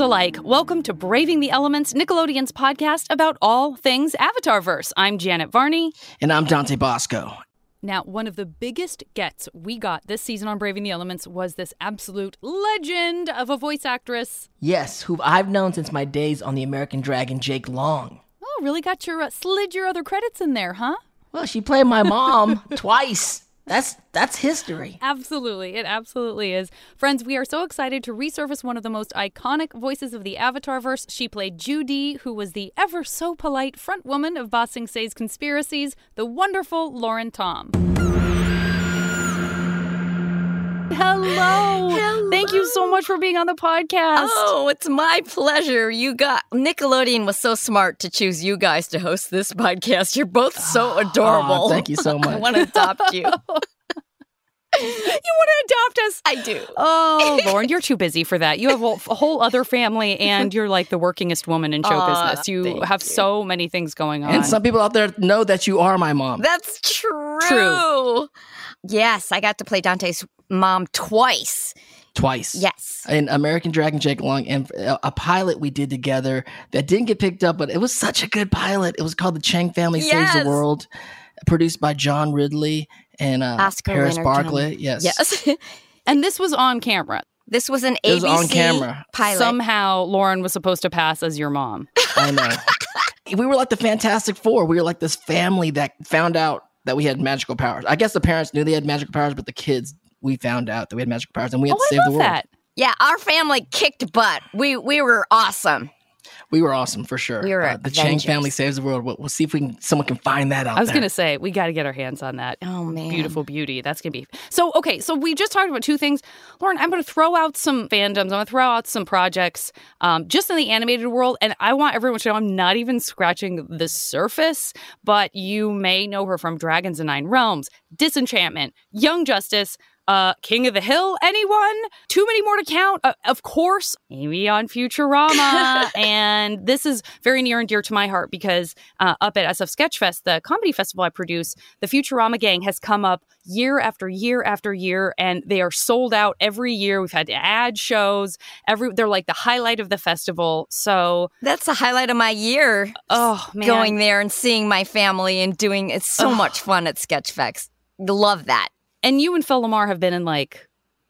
alike. Welcome to Braving the Elements, Nickelodeon's podcast about all things Avatarverse. I'm Janet Varney. And I'm Dante Basco. Now, one of the biggest gets we got this season on Braving the Elements was this absolute legend of a voice actress. Yes, who I've known since my days on the American Dragon, Jake Long. Oh, really got your uh, slid your other credits in there, huh? Well, she played my mom twice. That's that's history. Absolutely. It absolutely is. Friends, we are so excited to resurface one of the most iconic voices of the Avatarverse. She played Joo Dee, who was the ever so polite front woman of Ba Sing Se's conspiracies, the wonderful Lauren Tom. Hello. Hello. Thank you so much for being on the podcast. Oh, it's my pleasure. You got Nickelodeon was so smart to choose you guys to host this podcast. You're both so ah, adorable. Aw, thank you so much. I want to adopt you. you want to adopt us? I do. Oh, Lauren, you're too busy for that. You have a whole other family, and you're like the workingest woman in show Aw, business. You have you. so many things going on. and some people out there know that you are my mom. That's true. True. Yes, I got to play Dante's mom twice. twice. Yes. In American Dragon, Jake Long, and a a pilot we did together that didn't get picked up, but it was such a good pilot. It was called The Chang Family Saves the World, produced by John Ridley and uh, Oscar Paris winner, Barclay. John- Yes. Yes. and this was on camera. this was an It was ABC on camera. pilot. Somehow, Lauren was supposed to pass as your mom. I know. we were like the Fantastic Four. We were like this family that found out that we had magical powers. I guess the parents knew they had magical powers, but the kids, we found out that we had magical powers and we had Oh, to I save the love world. that. yeah, our family kicked butt. We we were awesome. We were awesome for sure. We were Uh, the Chang family saves the world. We'll, we'll see if we can, someone can find that out I was going to say, we got to get our hands on that. Oh man. Beautiful beauty. That's going to be. So, okay. So, we just talked about two things. Lauren, I'm going to throw out some fandoms. I'm going to throw out some projects um, just in the animated world. And I want everyone to know I'm not even scratching the surface, but you may know her from Dragons and Nine Realms, Disenchantment, Young Justice. Uh, King of the Hill, anyone? Too many more to count. Uh, of course, maybe on Futurama. and this is very near and dear to my heart because uh, up at SF Sketchfest, the comedy festival I produce, the Futurama gang has come up year after year after year, and they are sold out every year. We've had to add shows. Every they're like the highlight of the festival. So, That's the highlight of my year. oh man, Going there and seeing my family and doing it's so much fun at Sketchfest. Love that. And you and Phil LaMarr have been in like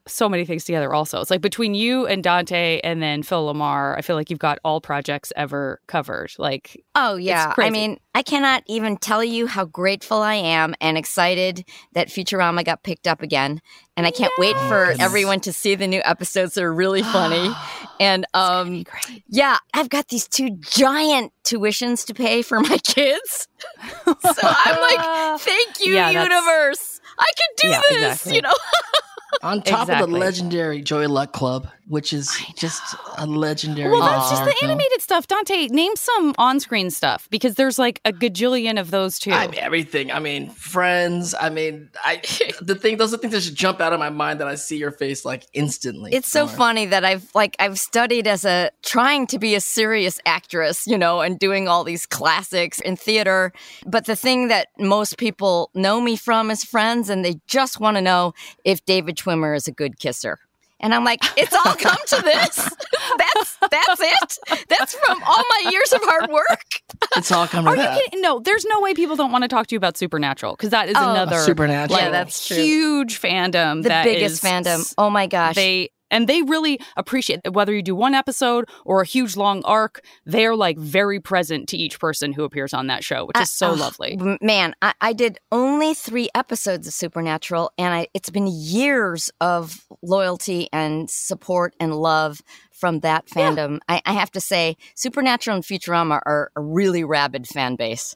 so many things together also. It's like between you and Dante and then Phil LaMarr, I feel like you've got all projects ever covered. Like Oh yeah. I mean, I cannot even tell you how grateful I am and excited that Futurama got picked up again. And I can't wait for everyone to see the new episodes. They're really funny. and um yeah, I've got these two giant tuitions to pay for my kids. so I'm like, thank you, Yeah, universe. I can do Yeah, this, exactly. you know. On top of the legendary Joy Luck Club, which is just a legendary. Well, that's just the film. animated stuff. Dante, name some on-screen stuff because there's like a gajillion of those too. I mean, everything. I mean, friends. I mean, I the thing. Those are things that just jump out of my mind that I see your face like instantly. It's so funny that I've like I've studied as a trying to be a serious actress, you know, and doing all these classics in theater. But the thing that most people know me from is friends and they just want to know if David Schwimmer is a good kisser. And I'm like, it's all come to this. That's that's it. That's from all my years of hard work. It's all coming Are you kidding? No, there's no way people don't want to talk to you about Supernatural because that is Oh. another Supernatural. Yeah, that's true. huge fandom. The that biggest is- fandom. Oh my gosh. They and they really appreciate that whether you do one episode or a huge long arc. They're like very present to each person who appears on that show, which is so ugh, lovely. Man, I, I did only three episodes of Supernatural, and I, it's been years of loyalty and support and love from that fandom. I, I have to say, Supernatural and Futurama are a really rabid fan base.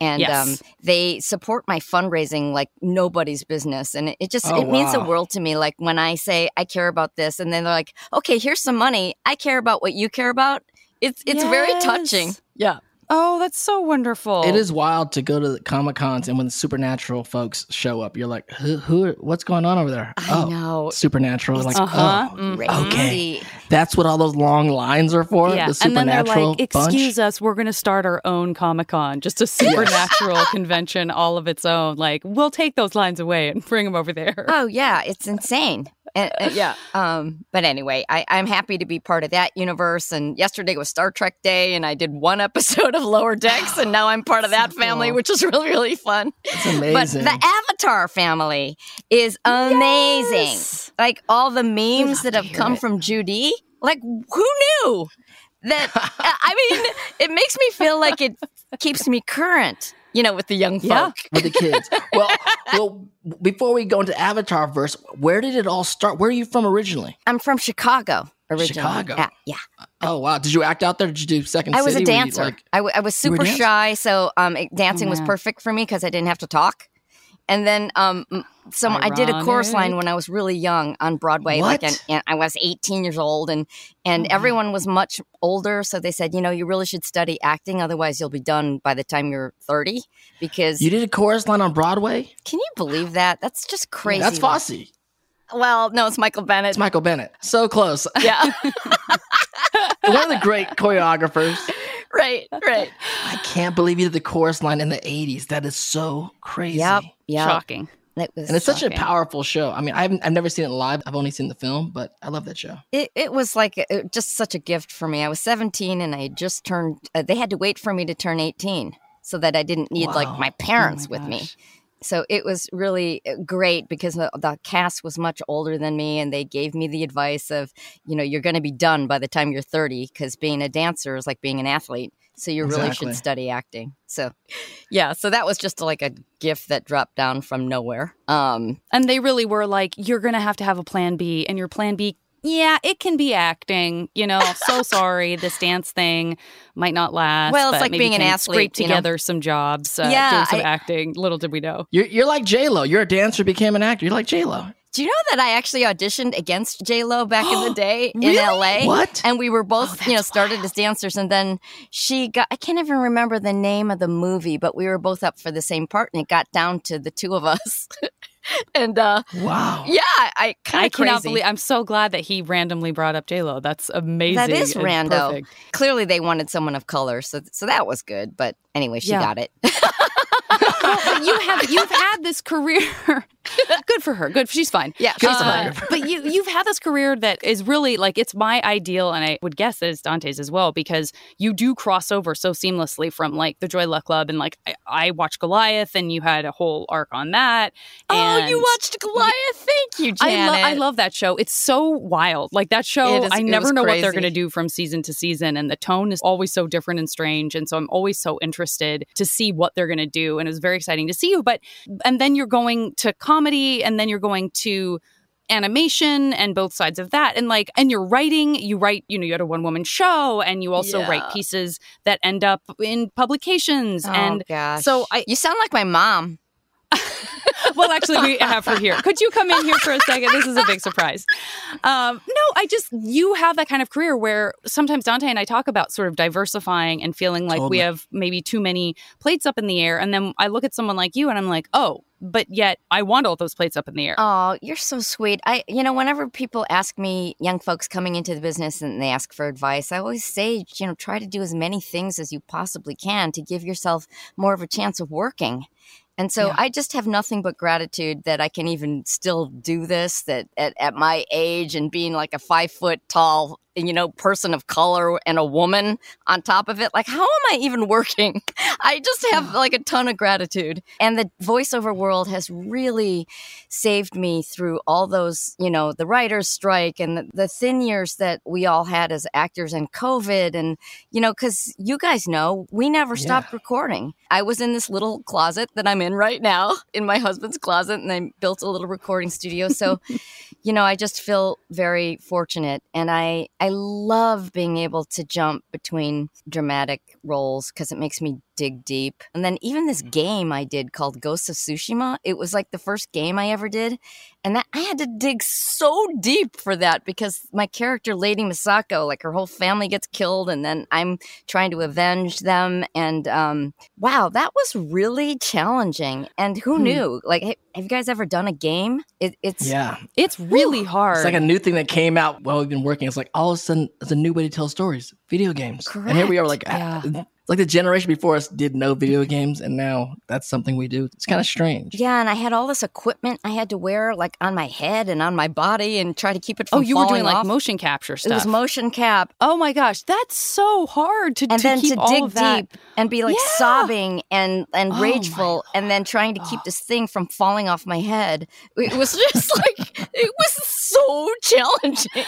And Yes. um, they support my fundraising like nobody's business, and it, it just Oh, it means the world to me. Like when I say I care about this, and then they're like, "Okay, here's some money. I care about what you care about." It's it's very touching. Yeah. Oh, that's so wonderful. It is wild to go to the Comic Cons and when the supernatural folks show up, you're like, who, who what's going on over there? I oh, know. supernatural. Like, Uh-huh. oh, Mhm. okay. Crazy. That's what all those long lines are for. Yeah, The and then they're supernatural like, bunch. "Excuse us, we're going to start our own Comic Con, just a supernatural convention, all of its own. Like, we'll take those lines away and bring them over there." Oh yeah, it's insane. And, and- yeah, um, but anyway, I, I'm happy to be part of that universe. And yesterday was Star Trek Day, and I did one episode of Lower Decks, and now I'm part of that family, cool. which is really really fun. It's amazing. But the Avatar family is amazing. Yes! Like all the memes that have come it. from Joo Dee. Like who knew that? I mean, it makes me feel like it keeps me current. You know, with the young Yeah. folk. with the kids. well, well, before we go into Avatar verse, where did it all start? Where are you from originally? I'm from Chicago originally. Chicago. Yeah, yeah. Oh wow, did you act out there? Did you do Second I was a City? You, dancer. like- I, w- I was super shy, so um, it- dancing was perfect for me because I didn't have to talk. And then um, some I did a chorus line when I was really young on Broadway. Like, What? and, and I was 18 years old, and and wow. everyone was much older, so they said, you know, you really should study acting, otherwise you'll be done by the time you're 30. Because you did a chorus line on Broadway. can you believe that? That's just crazy. That's Fosse. Well, no, it's Michael Bennett. It's Michael Bennett. So close. yeah, One of the great choreographers. right, right. I can't believe you did the chorus line in the '80s. That is so crazy. Yep, yep. shocking. It was And it's such a powerful show. I mean, I've, I've never seen it live. I've only seen the film, but I love that show. it, it was like uh just such a gift for me. I was 17 and I just turned, uh, they had to wait for me to turn 18 so that I didn't need Wow. like my Oh parents my with me. Gosh. So it was really uh, great because the, the cast was much older than me and they gave me the advice of, you know, you're going to be done by the time you're 30 because being a dancer is like being an athlete. So you really should study acting. So, yeah, so that was just like a gift that dropped down from nowhere. Um, And they really were like, "You're going to have to have a plan B," and your plan B. Yeah, it can be acting. You know, so sorry. This dance thing might not last. Well, it's but like maybe being an can athlete, Scrape you know? together some jobs. Uh, Yeah, doing some I- acting. Little did we know. You're, you're like J Lo. You're a dancer, became an actor. You're like J Lo. Do you know that I actually auditioned against J Lo back in the day in Really? LA? What? And we were both, Oh, you know, started wild. as dancers, and then she got. I can't even remember the name of the movie, but we were both up for the same part, and it got down to the two of us. and uh Wow. yeah, I kind I of cannot believe. I'm so glad that he randomly brought up J Lo. That's amazing. That is random. perfect. Clearly, they wanted someone of color, so so that was good. But anyway, she Yeah. got it. But you have you've had this career. good for her. Good. She's fine. Yeah, she's for fine. but you you've had this career that is really like it's my ideal, and I would guess that it's Dante's as well because you do cross over so seamlessly from like the Joy Luck Club and like I, I watched Goliath, and you had a whole arc on that. Oh, you watched Goliath? Thank you, I, Janet. lo- I love that show. It's so wild. Like that show, is- I never know what they're going to do from season to season. And the tone is always so different and strange. And so I'm always so interested to see what they're going to do. And it was very exciting to see you. But, and then you're going to comedy and then you're going to animation and both sides of that and like and you're writing you write you know you had a one woman show and you also write pieces that end up in publications Oh, and gosh. so I you sound like my mom. Well, actually, we have her here. Could you come in here for a second? This is a big surprise. Um, no, I just, you have that kind of career where sometimes Dante and I talk about sort of diversifying and feeling like Totally. we have maybe too many plates up in the air. And then I look at someone like you and I'm like, oh, but yet I want all those plates up in the air. Oh, you're so sweet. I, you know, whenever people ask me, young folks coming into the business and they ask for advice, I always say, you know, try to do as many things as you possibly can to give yourself more of a chance of working. And so Yeah. I just have nothing but gratitude that I can even still do this, that at, at my age and being like a five foot tall, you know, person of color and a woman on top of it. Like, how am I even working? I just have like a ton of gratitude. And the voiceover world has really saved me through all those, you know, the writer's strike and the, the thin years that we all had as actors and COVID. And, you know, because you guys know, we never Yeah. stopped recording. I was in this little closet that I'm in right now, in my husband's closet, and I built a little recording studio. So, you know, I just feel very fortunate. And I, I love being able to jump between dramatic roles because it makes me dig deep. And then even this game I did called Ghost of Tsushima, it was like the first game I ever did. And that I had to dig so deep for that because my character, Lady Masako, like her whole family gets killed, and then I'm trying to avenge them. And um, wow, that was really challenging. And who Hmm. knew? Like, have you guys ever done a game? It, it's Yeah. It's really hard. It's like a new thing that came out while we've been working. It's like all of a sudden, it's a new way to tell stories. Video games. And here we are, like, Correct. Like the generation before us did know video games, and now that's something we do. It's kind of strange. Yeah, and I had all this equipment I had to wear like on my head and on my body and try to keep it from falling off. oh, you were falling doing like motion capture stuff. It was motion cap. oh my gosh, that's so hard to, do. And to then keep to dig deep and be like Yeah. sobbing and and Oh rageful and then trying to keep this thing from falling off my head. It was just like it was so challenging.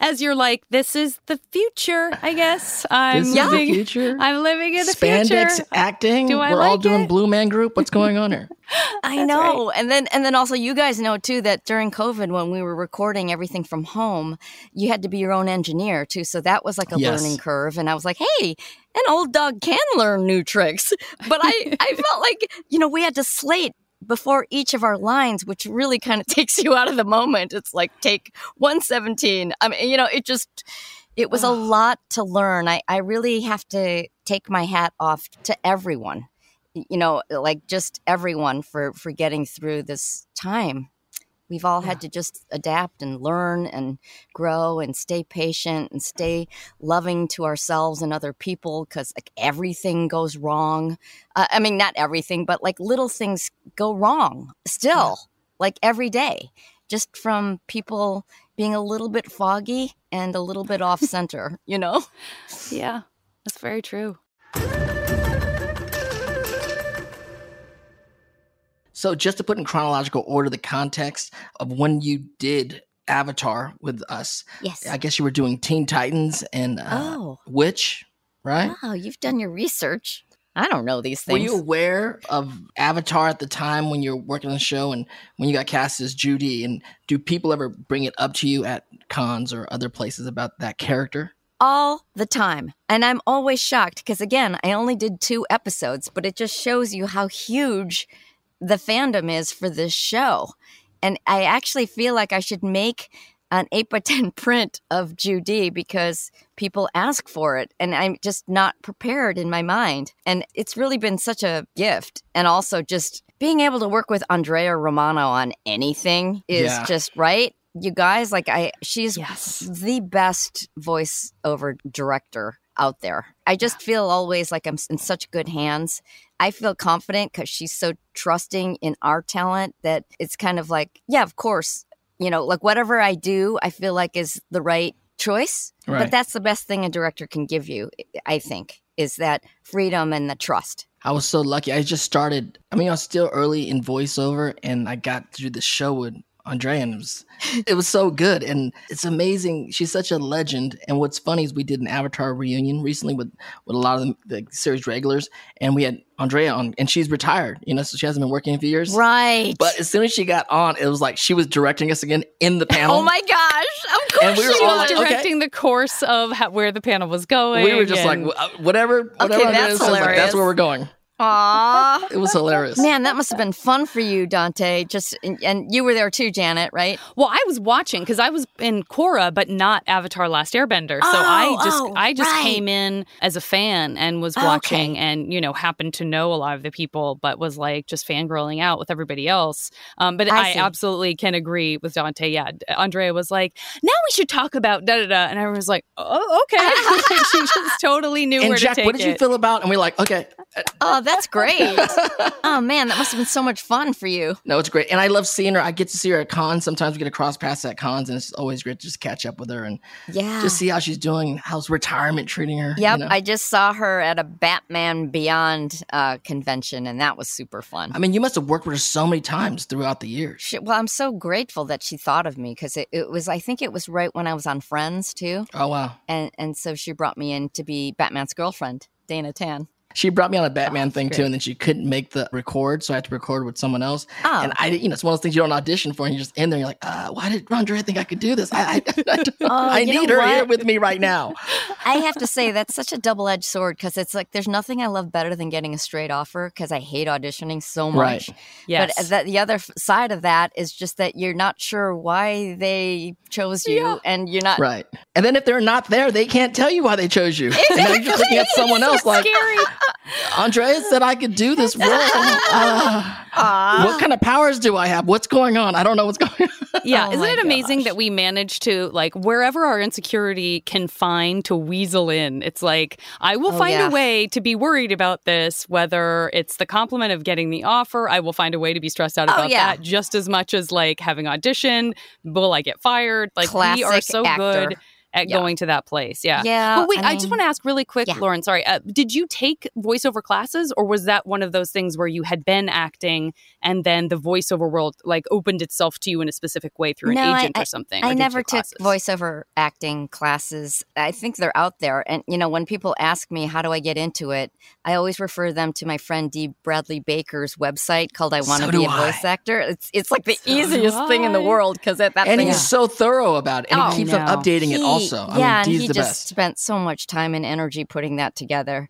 As you're like, this is the future, I guess. I'm This is living. the future. I'm living in the Spandex future. acting. Do I We're all doing it? Blue Man Group. What's going on here? I That's know. And then and then also you guys know too that during COVID when we were recording everything from home, you had to be your own engineer too. So that was like a Yes. learning curve. And I was like, hey, an old dog can learn new tricks. But I, I felt like, you know, we had to slate before each of our lines, which really kind of takes you out of the moment. It's like take 117. I mean, you know, it just it was a lot to learn. I, I really have to take my hat off to everyone you know like just everyone for for getting through this time we've all had to just adapt and learn and grow and stay patient and stay loving to ourselves and other people because like everything goes wrong. Uh, i mean not everything but like little things go wrong still like every day just from people being a little bit foggy and a little bit off center you know? Yeah, that's very true. So, just to put in chronological order the context of when you did Avatar with us, yes I guess you were doing Teen Titans and uh, oh Witch, right? wow you've done your research i don't know these things. Were you aware of Avatar at the time when you were working on the show and when you got cast as Joo Dee? And do people ever bring it up to you at cons or other places about that character? all the time. And I'm always shocked because, again, I only did two episodes, but it just shows you how huge the fandom is for this show. And I actually feel like I should make an 8 by 10 print of Joo Dee because people ask for it and I'm just not prepared in my mind. And it's really been such a gift. And also just being able to work with Andrea Romano on anything is Yeah. just right. You guys, like I, she's Yes. the best voiceover director out there. I just feel always like I'm in such good hands. I feel confident because she's so trusting in our talent that it's kind of like, yeah, of course, you know, like whatever I do, I feel like is the right choice. Right. But that's the best thing a director can give you, I think, is that freedom and the trust. I was so lucky. I just started. I mean, I was still early in voiceover, and I got through the show with Andrea, and it was, it was so good. And it's amazing. She's such a legend. And what's funny is we did an Avatar reunion recently with with a lot of the, the series regulars, and we had Andrea on, and she's retired. You know, so she hasn't been working in a few years. Right. But as soon as she got on, it was like she was directing us again in the panel. oh my gosh. Of course And we were She was like, okay. directing the course of how, where the panel was going. We were just like, and- "Wh- uh, whatever, whatever. Andrea that's says, like, hilarious. that's where we're going. Aw. It was hilarious. Man, that must have been fun for you, Dante. Just and, and you were there too, Janet, right? Well, I was watching because I was in Korra, but not Avatar: Last Airbender. So I Oh, just oh, I just right. came in as a fan and was Okay. watching, and you know happened to know a lot of the people, but was like just fangirling out with everybody else. Um, but I I, absolutely can agree with Dante. Yeah, Andrea was like, "Now we should talk about da da da," and everyone was like, "Oh, okay." she just totally knew and where Jack, to take what did you feel about? And we're like, okay, Oh, that's great. oh man, that must have been so much fun for you. No, it's great. And I love seeing her. I get to see her at cons. Sometimes we get to cross paths at cons, and it's always great to just catch up with her and Yeah. just see how she's doing, how's retirement treating her. you Yep, know? I just saw her at a Batman Beyond uh, convention, and that was super fun. I mean, you must have worked with her so many times throughout the years. She, well, I'm so grateful that she thought of me because it, it was, I think it was right when I was on Friends too. Oh, wow. And, and so she brought me in to be Batman's girlfriend, Dana Tan. She brought me on a Batman thing great. too, and then she couldn't make the record, so I had to record with someone else. Oh. And I, you know, it's one of those things you don't audition for, and you're just in there. You're like, uh, why did Andrea think I could do this? I, I, I, Oh, I need her here with me right now. I have to say that's such a double-edged sword because it's like there's nothing I love better than getting a straight offer because I hate auditioning so much. Right. Yes. But that, the other side of that is just that you're not sure why they chose you, Yeah. and you're not. Right. And then if they're not there, they can't tell you why they chose you. And now you're just looking at someone else like, Scary. Andrea said I could do this role. Uh, what kind of powers do I have? What's going on? I don't know what's going on. Yeah, Oh isn't it amazing gosh. that we manage to like wherever our insecurity can find to weasel in? It's like I will Oh, find yeah. a way to be worried about this, whether it's the compliment of getting the offer. I will find a way to be stressed out Oh, about yeah. that just as much as like having audition. Will I get fired? Like we are so actor. good at Yeah. going to that place. Yeah. Yeah, But wait, I I, just want to ask really quick, Yeah. Lauren. Sorry, uh, did you take voiceover classes, or was that one of those things where you had been acting and then the voiceover world like opened itself to you in a specific way through an No, I- agent or something? or I never took classes? voiceover acting classes. I think they're out there. And, you know, when people ask me, how do I get into it? I always refer them to my friend Dee Bradley Baker's website called I Want to So Be do a I. Voice Actor. It's it's like the So easiest thing in the world because that And thing he's is so thorough about it. And Oh, he keeps I on know. updating it he- also. I yeah, mean, and he just best. spent so much time and energy putting that together.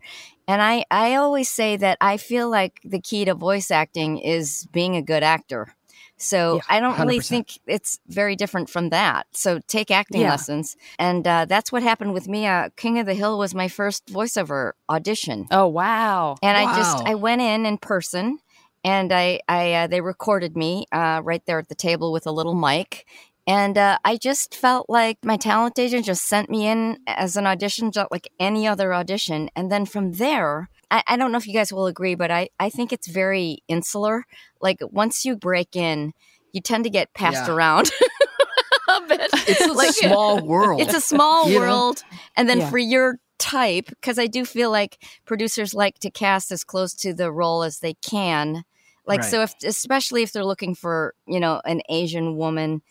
And I, I always say that I feel like the key to voice acting is being a good actor. So Yeah, I don't really 100%. think it's very different from that. So take acting Yeah. lessons, and uh, that's what happened with me. Uh, King of the Hill was my first voiceover audition, Oh wow! and I just I went in in person, and I I uh, they recorded me uh, right there at the table with a little mic. And uh, I just felt like my talent agent just sent me in as an audition, just like any other audition. And then from there, I, I don't know if you guys will agree, but I, I think it's very insular. Like once you break in, you tend to get passed Yeah. around a bit. It's a Like, small world. It's a small world. And then Yeah. for your type, because I do feel like producers like to cast as close to the role as they can. Like, Right. so if, especially if they're looking for, you know, an Asian woman,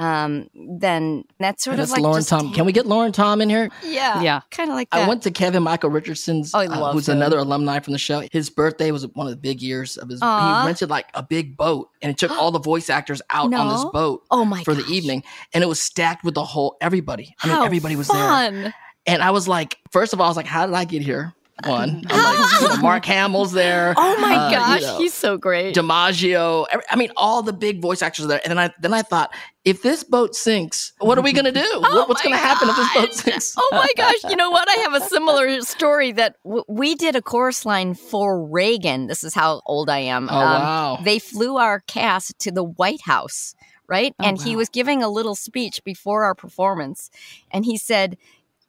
um, then that's sort And of that's like Lauren just Tom. Can we get Lauren Tom in here? Yeah. Yeah. Kind of like that. I went to Kevin Michael Richardson's, Oh, I uh, love who's him. another alumni from the show. His birthday was one of the big years of his. Aw. He rented like a big boat and it took all the voice actors out on this boat oh my for the evening, and it was stacked with the whole everybody. I mean, How everybody was there, fun. and I was like, first of all, I was like, how did I get here? One, like, you know, Mark Hamill's there. Oh my uh, you gosh, know, he's so great. DiMaggio. I mean, all the big voice actors are there. And then I then I thought, if this boat sinks, what are we gonna do? Oh what, what's gonna happen if this boat sinks? Oh my gosh! You know what? I have a similar story that w- we did a chorus line for Reagan. This is how old I am. Um, Oh, wow. They flew our cast to the White House, right? Oh, and he was giving a little speech before our performance, and he said.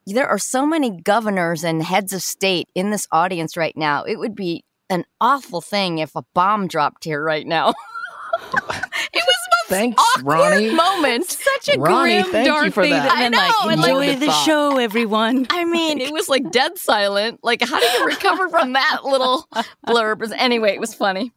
There are so many governors and heads of state in this audience right now. It would be an awful thing if a bomb dropped here right now. it was the most Thanks, awkward Ronnie. moment. Such a Ronnie, grim, thank you dark for thing that. that I meant like know, and like- enjoy Good the thought. show, everyone. I mean, it was like dead silent. Like, how do you recover from that little blurb? Anyway, it was funny.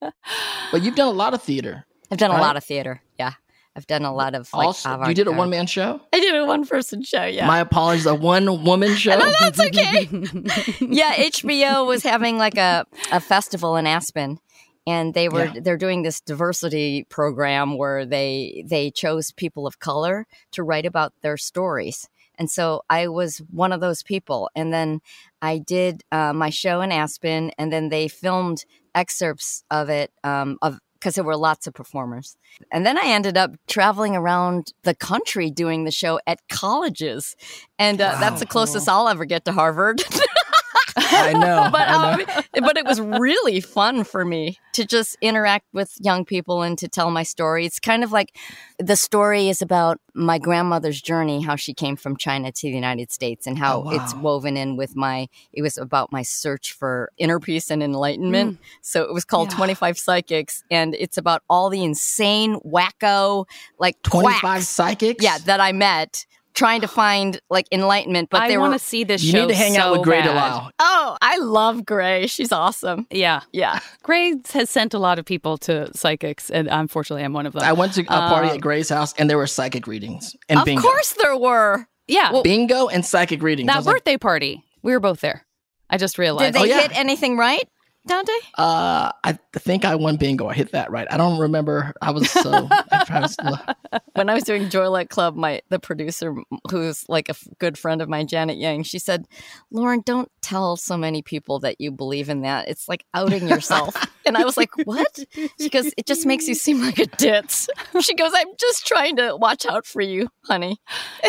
But you've done a lot of theater. I've done a lot of theater. Yeah. I've done a lot of like also, you avant-garde. did a one man show. I did a one person show. Yeah. My apologies, a one woman show. no, that's okay. yeah, HBO was having like a, a festival in Aspen. And they were Yeah. they're doing this diversity program where they they chose people of color to write about their stories. And so I was one of those people. And then I did uh, my show in Aspen, and then they filmed excerpts of it um, of because there were lots of performers. And then I ended up traveling around the country doing the show at colleges, and uh, that's the closest I'll ever get to Harvard. I know. but I know. um, but it was really fun for me to just interact with young people and to tell my story. It's kind of like the story is about my grandmother's journey, how she came from China to the United States, and how Oh, wow. it's woven in with my. It was about my search for inner peace and enlightenment. So it was called Yeah. Twenty Five Psychics, and it's about all the insane, wacko, like 25 quacks, psychics? yeah, that I met. Trying to find like enlightenment, but I they want to see this show. You show. need to hang out with Grey bad. Delisle. oh, I love Grey. She's awesome. Yeah, Yeah. Grey has sent a lot of people to psychics, and unfortunately, I'm one of them. I went to a party Uh, at Grey's house and there were psychic readings and of bingo. course there were. yeah, Bingo and psychic readings. That was like, birthday party, we were both there. I just realized. Did they Oh, yeah. hit anything right? Dante? Uh, I think I won bingo. I hit that right. I don't remember. I was so. I was, when I was doing Joy Luck Club, my the producer, who's like a f- good friend of mine, Janet Yang, she said, "Lauren, don't tell so many people that you believe in that. It's like outing yourself." and I was like, "What?" She goes, "It just makes you seem like a ditz." She goes, "I'm just trying to watch out for you, honey."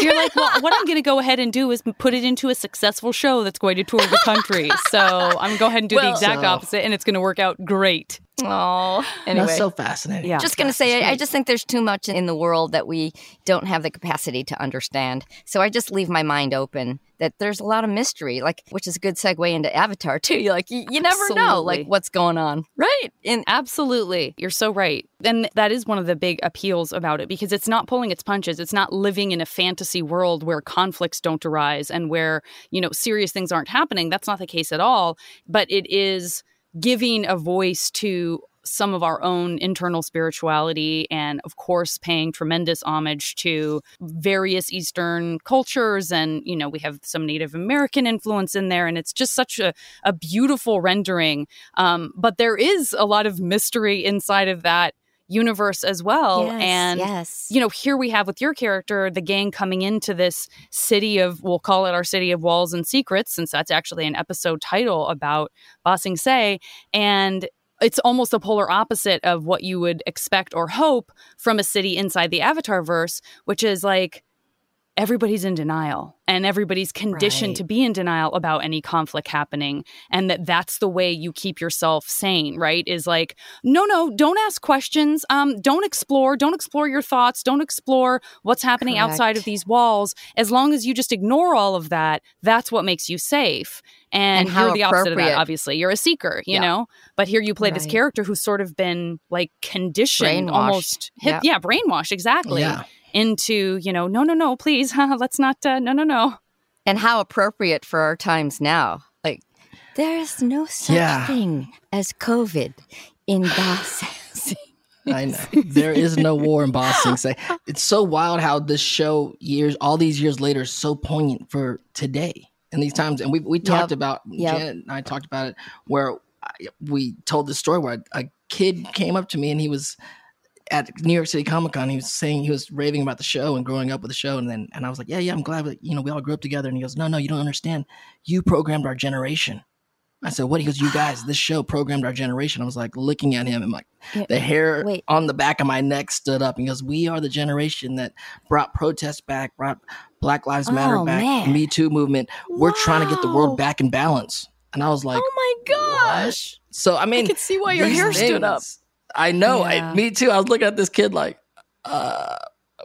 You're like, "Well, what I'm going to go ahead and do is put it into a successful show that's going to tour the country." So I'm going to go ahead and do well, the exact so, opposite, and it's going to work out great. Oh, anyway. That's so fascinating. Yeah. Just going to say, I just think there's too much in the world that we don't have the capacity to understand. So I just leave my mind open that there's a lot of mystery, like, which is a good segue into Avatar, too. You're like, you, you never Absolutely. know, like, what's going on. Right. And Absolutely. You're so right. And that is one of the big appeals about it because it's not pulling its punches. It's not living in a fantasy world where conflicts don't arise and where, you know, serious things aren't happening. That's not the case at all. But it is giving a voice to some of our own internal spirituality and of course paying tremendous homage to various eastern cultures. And you know we have some native american influence in there and it's just such a, a beautiful rendering. Um, but there is a lot of mystery inside of that universe as well. Yes, and yes. you know, here we have with your character the gang coming into this city of we'll call it our city of walls and secrets, since that's actually an episode title about Ba Sing Se. And it's almost the polar opposite of what you would expect or hope from a city inside the Avatar verse, which is like everybody's in denial and everybody's conditioned right. to be in denial about any conflict happening and that that's the way you keep yourself sane right is like no no don't ask questions um don't explore don't explore your thoughts don't explore what's happening Correct. outside of these walls as long as you just ignore all of that that's what makes you safe and, and you're the opposite of that obviously you're a seeker you yeah. know but here you play right. this character who's sort of been like conditioned brainwashed. almost hip, yeah. yeah brainwashed exactly yeah into, you know, no, no, no, please, let's not, uh, no, no, no. And how appropriate for our times now. Like, there is no such yeah. thing as COVID in Ba Sing Se. I know. There is no war in Ba Sing Se it's so wild how this show years all these years later is so poignant for today and these times. And we we talked yep. about yep. Janet and I talked about it where we told the story where a, a kid came up to me and he was at New York City Comic Con, he was saying he was raving about the show and growing up with the show, and then and I was like, yeah, yeah, I'm glad that you know we all grew up together. And he goes, no, no, you don't understand. You programmed our generation. I said, what? He goes, you guys, this show programmed our generation. I was like looking at him and like the hair Wait. on the back of my neck stood up. And he goes, we are the generation that brought protests back, brought Black Lives Matter oh, back, man. Me Too movement. We're trying to get the world back in balance. And I was like, oh my gosh. What? So I mean, I could see why your hair things, stood up. I know. Yeah. I, me too. I was looking at this kid like, uh,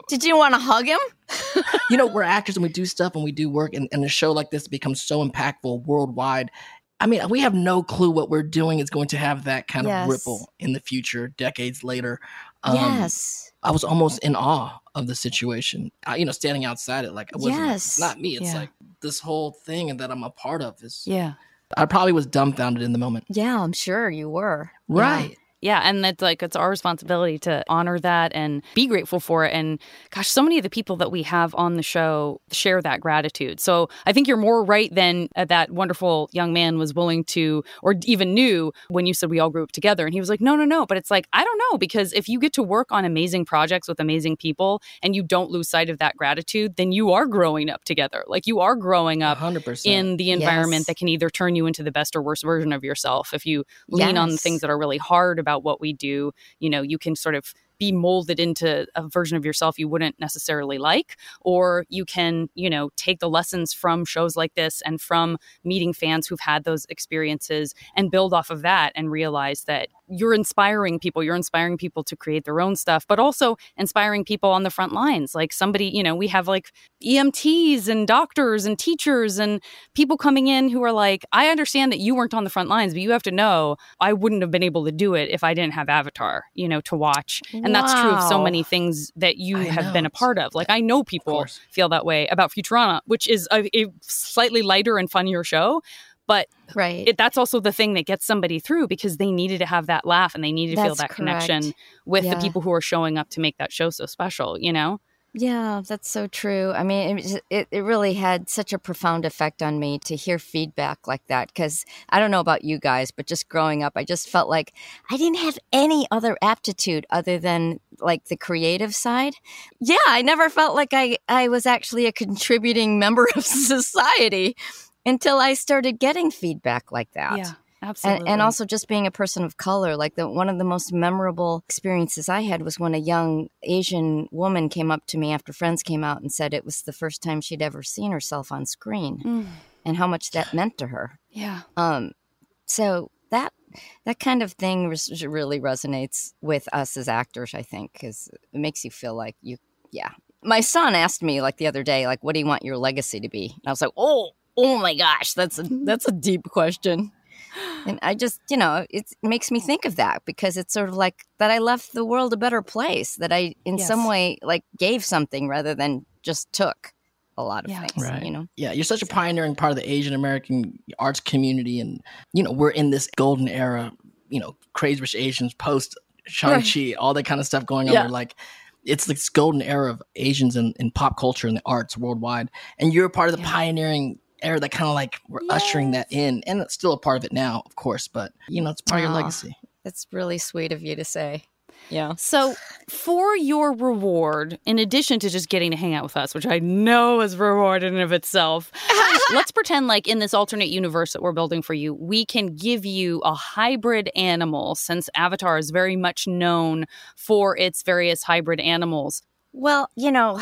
did you want to hug him? you know, we're actors and we do stuff and we do work, and, and a show like this becomes so impactful worldwide. I mean, we have no clue what we're doing is going to have that kind yes. of ripple in the future, decades later. Um, yes. I was almost in awe of the situation. I, you know, standing outside it, like it wasn't yes. not me. It's yeah. like this whole thing and that I'm a part of is. Yeah. I probably was dumbfounded in the moment. Yeah, I'm sure you were. Right. Yeah. Yeah, and it's like it's our responsibility to honor that and be grateful for it. And gosh, so many of the people that we have on the show share that gratitude. So I think you're more right than uh, that wonderful young man was willing to, or even knew when you said we all grew up together. And he was like, no, no, no. But it's like, I don't know, because if you get to work on amazing projects with amazing people and you don't lose sight of that gratitude, then you are growing up together. Like you are growing up 100%. in the environment yes. that can either turn you into the best or worst version of yourself. If you lean yes. on the things that are really hard about what we do, you know, you can sort of be molded into a version of yourself you wouldn't necessarily like or you can you know take the lessons from shows like this and from meeting fans who've had those experiences and build off of that and realize that you're inspiring people you're inspiring people to create their own stuff but also inspiring people on the front lines like somebody you know we have like EMTs and doctors and teachers and people coming in who are like I understand that you weren't on the front lines but you have to know I wouldn't have been able to do it if I didn't have Avatar you know to watch and wow. that's true of so many things that you I have know. been a part of. Like I know people feel that way about Futurama, which is a, a slightly lighter and funnier show, but right. It, that's also the thing that gets somebody through because they needed to have that laugh and they needed to that's feel that correct. connection with yeah. the people who are showing up to make that show so special, you know? Yeah, that's so true. I mean, it, it, it really had such a profound effect on me to hear feedback like that. Because I don't know about you guys, but just growing up, I just felt like I didn't have any other aptitude other than like the creative side. Yeah, I never felt like I, I was actually a contributing member of society until I started getting feedback like that. Yeah. Absolutely. And, and, also just being a person of color, like the one of the most memorable experiences I had was when a young Asian woman came up to me after Friends came out and said it was the first time she'd ever seen herself on screen, mm. and how much that meant to her. Yeah. Um. So that that kind of thing res- really resonates with us as actors, I think, because it makes you feel like you, yeah. My son asked me like the other day, like, "What do you want your legacy to be?" And I was like, "Oh, oh my gosh, that's a that's a deep question." and I just, you know, it makes me think of that because it's sort of like that I left the world a better place, that I, in yes. some way, like gave something rather than just took a lot of yeah. things, right. you know? Yeah, you're such a pioneering part of the Asian American arts community. And, you know, we're in this golden era, you know, Crazy Rich Asians post Shang-Chi, right. all that kind of stuff going on. Yeah. We're like, it's this golden era of Asians in, in pop culture and the arts worldwide. And you're part of the yeah. pioneering era that kind of like we're yes. ushering that in, and it's still a part of it now, of course. But you know, it's part of your ah, legacy. That's really sweet of you to say. Yeah. So, for your reward, in addition to just getting to hang out with us, which I know is reward in of itself, let's pretend like in this alternate universe that we're building for you, we can give you a hybrid animal since Avatar is very much known for its various hybrid animals. Well, you know,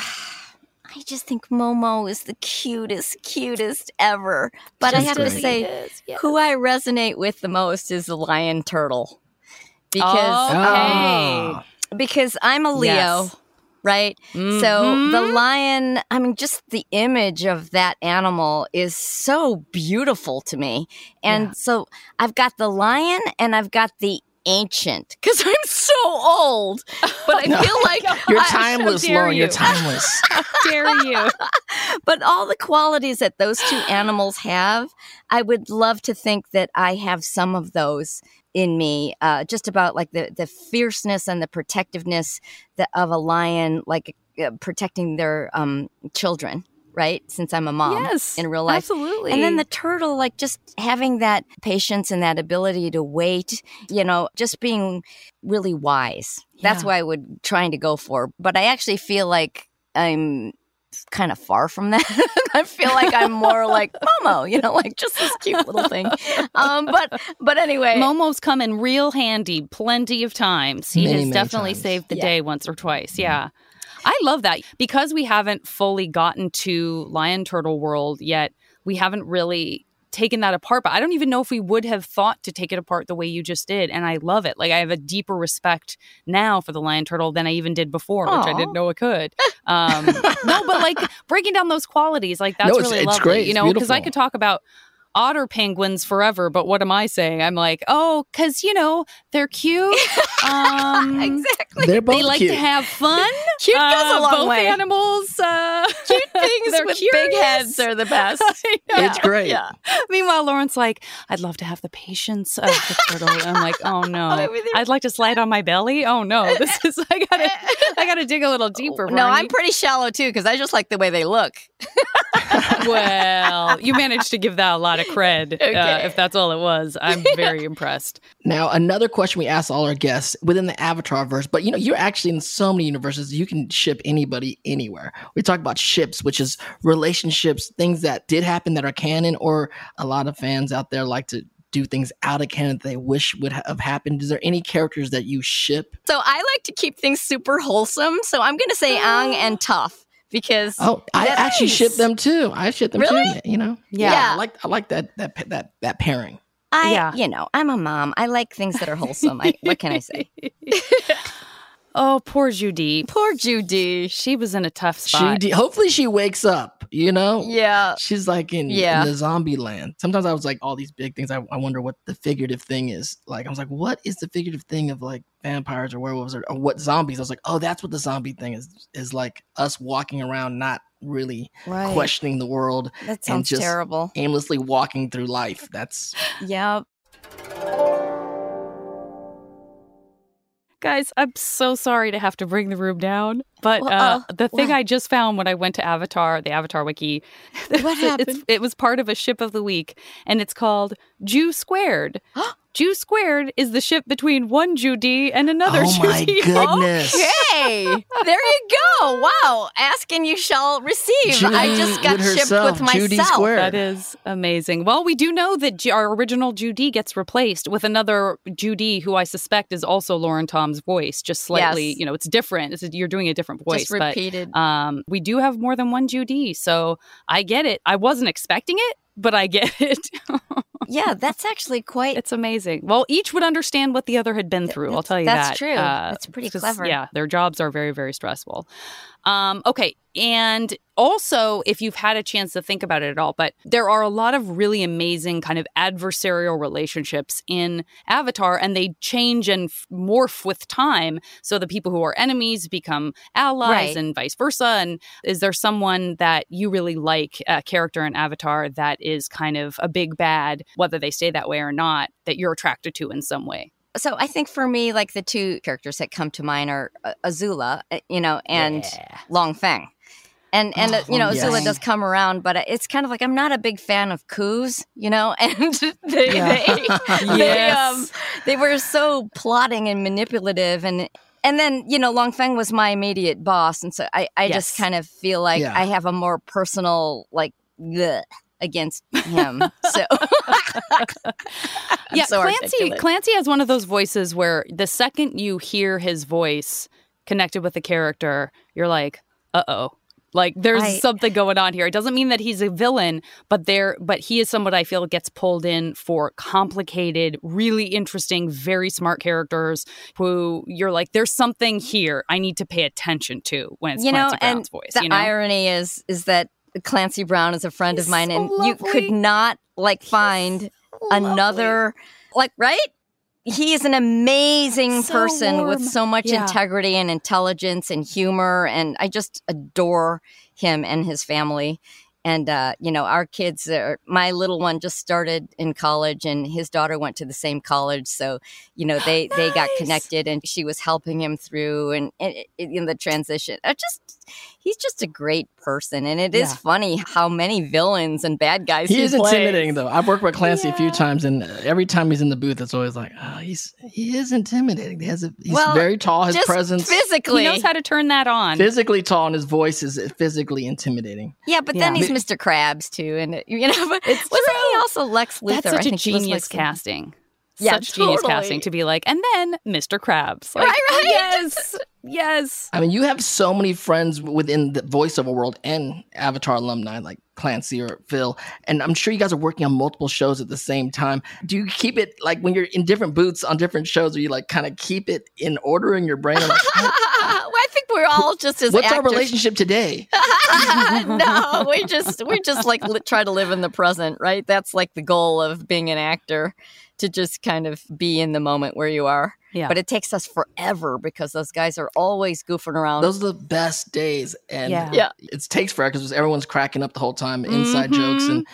I just think Momo is the cutest, cutest ever. But I have great. to say, yes. who I resonate with the most is the lion turtle. Because, okay. um, because I'm a Leo. Yes. Right. Mm-hmm. So the lion, I mean, just the image of that animal is so beautiful to me. And yeah. so I've got the lion and I've got the ancient because I'm so old. But I feel like you're timeless, Lauren. You. You're timeless. How dare you? but all the qualities that those two animals have, I would love to think that I have some of those in me. Uh, just about like the the fierceness and the protectiveness that, of a lion, like uh, protecting their um, children right? Since I'm a mom yes, in real life. Absolutely. And then the turtle, like just having that patience and that ability to wait, you know, just being really wise. Yeah. That's what I would trying to go for. But I actually feel like I'm kind of far from that. I feel like I'm more like Momo, you know, like just this cute little thing. Um, but but anyway, Momo's come in real handy plenty of times. He many, has definitely times. saved the yeah. day once or twice. Yeah. I love that because we haven't fully gotten to Lion Turtle World yet. We haven't really taken that apart, but I don't even know if we would have thought to take it apart the way you just did. And I love it. Like I have a deeper respect now for the lion turtle than I even did before, Aww. which I didn't know it could. Um, no, but like breaking down those qualities, like that's no, really it's lovely. Great. You know, because I could talk about otter penguins forever, but what am I saying? I'm like, oh, because you know they're cute. Um, exactly. They're both they like cute. to have fun. cute uh, goes a long both way. Animals, uh, cute things with curious. big heads are the best. It's great. Yeah. Meanwhile, Lauren's like, I'd love to have the patience of the turtle. I'm like, oh no, I'd like to slide on my belly. Oh no, this is I gotta I gotta dig a little deeper. No, I'm pretty shallow too because I just like the way they look. well, you managed to give that a lot of cred. Uh, okay. Uh, if that's all it was, I'm very impressed. Now, another question we ask all our guests within the Avatar verse, but you know, you're actually in so many universes, you can ship anybody anywhere. We talk about ships, which is relationships, things that did happen that are canon, or a lot of fans out there like to do things out of canon that they wish would have happened? Is there any characters that you ship? So I like to keep things super wholesome. So I'm going to say Aang and Toph because oh, I actually ship them too. I ship them really? too. You know, yeah. yeah. I like I like that that that that pairing. I, yeah. you know, I'm a mom. I like things that are wholesome. I, what can I say? oh, poor Joo Dee. Poor Joo Dee. She was in a tough spot. Joo Dee, hopefully she wakes up you know? Yeah. She's like in, yeah. in the zombie land. Sometimes I was like, all these big things, I, I wonder what the figurative thing is. Like, I was like, what is the figurative thing of like vampires or werewolves or, or what zombies? I was like, oh, that's what the zombie thing is, is like us walking around not really right. questioning the world that sounds and just terrible. aimlessly walking through life. That's yeah. Guys, I'm so sorry to have to bring the room down, but Well, uh, uh, the thing what? I just found when I went to Avatar, the Avatar Wiki, What happened? it was part of a ship of the week, and it's called Jew Squared. Jew Squared is the ship between one Joo Dee and another oh Jew my D. goodness. Hey, there you go. Wow. Ask and you shall receive. I just got with shipped herself, with Joo Dee myself. Square. That is amazing. Well, we do know that our original Joo Dee gets replaced with another Joo Dee, who I suspect is also Lauren Tom's voice, just slightly. Yes. You know, it's different. It's, you're doing a different voice, Just but repeated. um, we do have more than one Joo Dee, so I get it. I wasn't expecting it, but I get it. Yeah, that's actually quite. it's amazing. Well, each would understand what the other had been through. I'll tell you that's that. true. Uh, That's pretty clever. Yeah, their jobs are very, very stressful. Um, okay. And also, if you've had a chance to think about it at all, but there are a lot of really amazing kind of adversarial relationships in Avatar, and they change and f- morph with time. So the people who are enemies become allies Right. and vice versa. And is there someone that you really like, a character in Avatar that is kind of a big bad, whether they stay that way or not, that you're attracted to in some way? So I think for me, like the two characters that come to mind are uh, Azula, uh, you know, and Yeah. Long Feng. And and uh, you know Oh, Azula does come around, but it's kind of like I'm not a big fan of coups, you know. And they Yeah. they, they um they were so plotting and manipulative, and and then you know Long Feng was my immediate boss, and so I I Yes. just kind of feel like Yeah. I have a more personal like bleh against him. so yeah, so Clancy articulate. Clancy has one of those voices where the second you hear his voice connected with the character, you're like, "Uh oh." Like there's I- something going on here. It doesn't mean that he's a villain, but there but he is someone I feel gets pulled in for complicated, really interesting, very smart characters who you're like, there's something here I need to pay attention to when it's you know, Clancy and voice. the you know? irony is is that Clancy Brown is a friend He's of mine, so and you could not like find another like right. He is an amazing So person with so much Yeah. integrity and intelligence and humor, and I just adore him and his family. And uh, you know, our kids are. My little one just started in college, and his daughter went to the same college. So, you know, they they got connected, and she was helping him through and, and in the transition. I just he's just a great person, and it is Yeah. funny how many villains and bad guys he, He is plays. intimidating though. I've worked with Clancy a few times, and uh, every time he's in the booth, it's always like, oh, he's he is intimidating. He has a, he's Well, very tall. His Just presence, physically, he knows how to turn that on. physically tall, and his voice is physically intimidating. yeah. But then Yeah. he's Mr. Krabs too, and you know, but It's wasn't true. he also Lex Luthor? That's such I a think genius Lex Luthor. casting. Yeah, such genius casting to be like, and then Mr. Krabs. Like, Right, right. Yes, yes. I mean, you have so many friends within the voiceover world and Avatar alumni like Clancy or Phil, and I'm sure you guys are working on multiple shows at the same time. Do you keep it like when you're in different booths on different shows, or you like kind of keep it in order in your brain? Like, well, I think we're all just as What's our relationship today? no, we just we just like li- try to live in the present, right? That's like the goal of being an actor to just kind of be in the moment where you are. Yeah. But it takes us forever because those guys are always goofing around. Those are the best days, and Yeah. Yeah. it takes forever because everyone's cracking up the whole time, inside jokes Mhm. and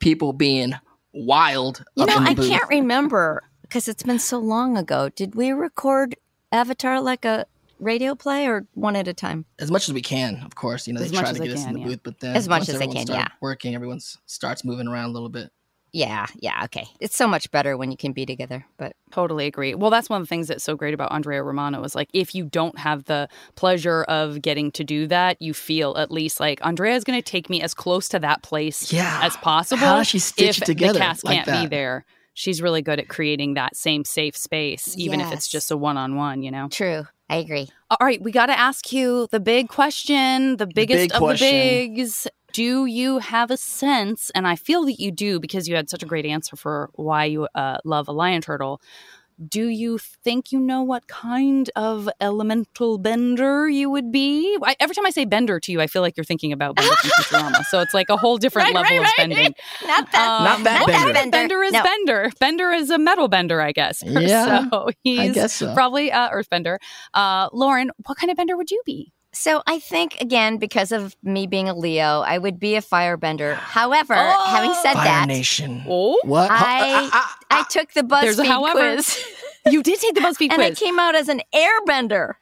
people being wild. you know, I booth. can't remember because it's been so long ago. Did we record Avatar like a radio play or one at a time? as much as we can, of course. You know, As they try to they get us in the yeah. booth, but then As much once as they can, start yeah. Working, everyone starts moving around a little bit. Yeah, yeah, okay. It's so much better when you can be together. But Totally agree. Well, that's one of the things that's so great about Andrea Romano is like if you don't have the pleasure of getting to do that, you feel at least like Andrea's going to take me as close to that place Yeah. as possible. How she stitch if together the cast like can't be there. She's really good at creating that same safe space, even if it's just a one-on-one. You know. true, I agree. All right, we got to ask you the big question, the biggest big of question. the bigs. Do you have a sense, and I feel that you do because you had such a great answer for why you uh, love a lion turtle. Do you think you know what kind of elemental bender you would be? I, every time I say bender to you, I feel like you're thinking about Bender from Futurama. So it's like a whole different Right, level right, of right. bending. Not that. Um, Not that what kind of Bender. Bender is No. Bender. Bender is a metal bender, I guess. Yeah, so he's guess so. probably uh, Earthbender. Uh, Lauren, what kind of bender would you be? So I think again, because of me being a Leo, I would be a firebender. However, Oh! having said Fire that, Nation. Oh, What? I- Ah, ah, I took the There's BuzzFeed quiz. You did take the BuzzFeed quiz. and I came out as an airbender.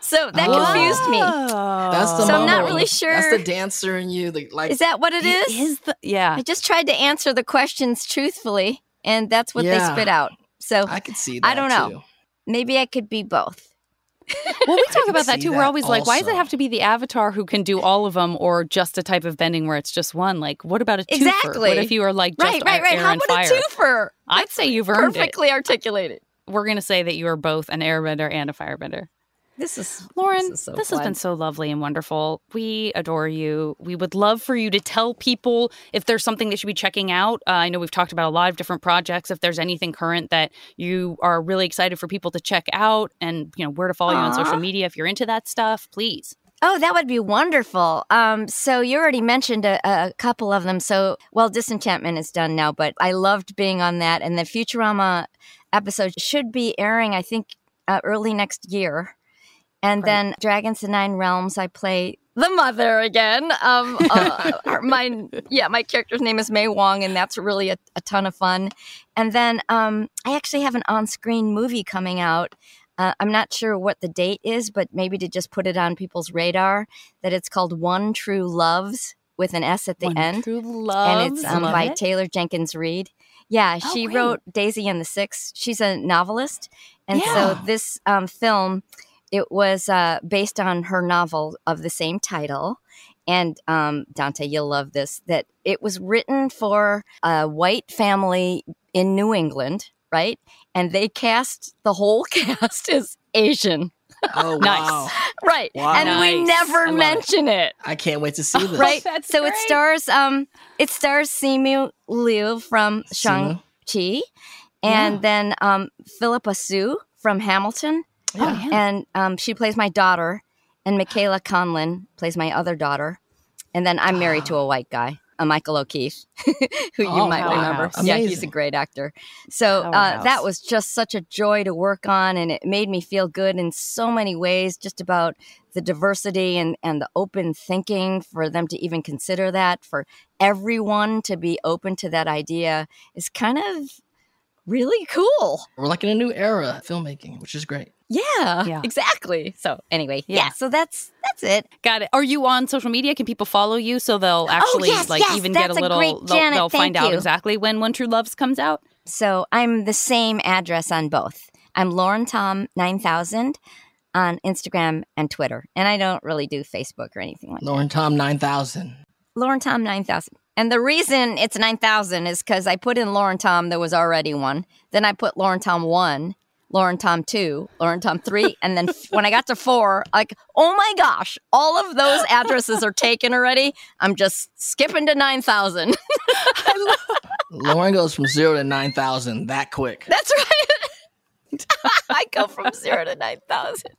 So that confused me. That's the So I'm not really sure- That's the dancer in you. Like, like Is that what it is? Is the yeah? I just tried to answer the questions truthfully, and that's what Yeah. they spit out. So I could see that. I don't know. too. maybe I could be both. Well, we talk about that too. We're that always like, why does it have to be the avatar who can do all of them, or just a type of bending where it's just one? Like, what about a twofer? Exactly. What if you are like just right, right, right. How about fire? a twofer? I'd say you've earned Perfectly articulated. We're gonna say that you are both an airbender and a firebender. This is Lauren, This is so this has been so lovely and wonderful. We adore you. We would love for you to tell people if there's something they should be checking out. Uh, I know we've talked about a lot of different projects. If there's anything current that you are really excited for people to check out, and you know where to follow you on social media if you're into that stuff, please. Oh, that would be wonderful. Um, so you already mentioned a, a couple of them. So, well, Disenchantment is done now, but I loved being on that. And the Futurama episode should be airing, I think, uh, early next year. And then Dragons the Nine Realms, I play the mother again. Um, uh, my yeah, my character's name is Mei Wong, and that's really a, a ton of fun. And then um, I actually have an on-screen movie coming out. Uh, I'm not sure what the date is, but maybe to just put it on people's radar, that it's called One True Loves with an S at the One end, True loves. and it's um, by it. Taylor Jenkins Reid. Yeah, Oh, she great. wrote Daisy and the Six. She's a novelist, and Yeah. so this um, film it was uh, based on her novel of the same title. And um, Dante, you'll love this. That it was written for a white family in New England, right? And they cast the whole cast as Asian, Oh Nice. wow! right? Wow. And we Nice. I never love it. mention it I can't wait to see this. right? that's so it stars um it stars Simu Liu from Shang Chi, and Yeah. then um Phillipa Soo from Hamilton, Oh, yeah. and um she plays my daughter, and Michaela Conlin plays my other daughter, and then I'm married to a white guy. A Michael O'Keefe, who you Oh, might wow. remember. Yeah, he's a great actor. So uh, that was just such a joy to work on, and it made me feel good in so many ways, just about the diversity and, and the open thinking for them to even consider that, for everyone to be open to that idea is kind of really cool. We're like in a new era of filmmaking, which is great. Yeah, Yeah. exactly. So anyway, yeah. Yeah. so that's that's it. Got it. Are you on social media? Can people follow you so they'll oh, actually Oh, yes, like yes, even get that's a a little? great- they'll Janet, they'll find thank out you. exactly when One True Loves comes out. So I'm the same address on both. I'm Lauren Tom nine thousand on Instagram and Twitter, and I don't really do Facebook or anything like that. Lauren Tom nine thousand. Lauren Tom 9000. And the reason it's 9000 is because I put in Lauren Tom, there was already one. Then I put Lauren Tom 1, Lauren Tom 2, Lauren Tom 3. And then when I got to 4, like, oh my gosh, all of those addresses are taken already. I'm just skipping to 9000. Lauren goes from zero to nine thousand that quick. That's right. I go from 0 to 9000.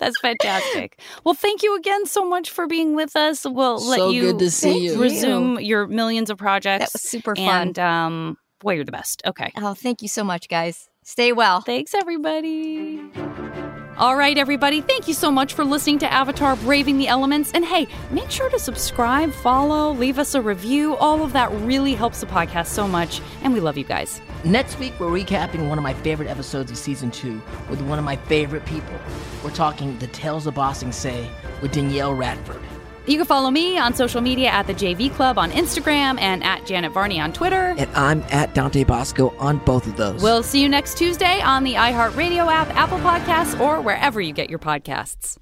That's fantastic. well, thank you again so much for being with us. We'll let So you good to see Thank you. you. resume your millions of projects. That was super fun. And um, boy, you're the best. Okay. oh, thank you so much, guys. Stay well. Thanks, everybody. All right, everybody. Thank you so much for listening to Avatar Braving the Elements. And hey, make sure to subscribe, follow, leave us a review. All of that really helps the podcast so much. And we love you guys. Next week, we're recapping one of my favorite episodes of season two with one of my favorite people. We're talking The Tales of Ba Sing Se with Danielle Radford. You can follow me on social media at the JV Club on Instagram and at Janet Varney on Twitter. And I'm at Dante Basco on both of those. We'll see you next Tuesday on the iHeartRadio app, Apple Podcasts, or wherever you get your podcasts.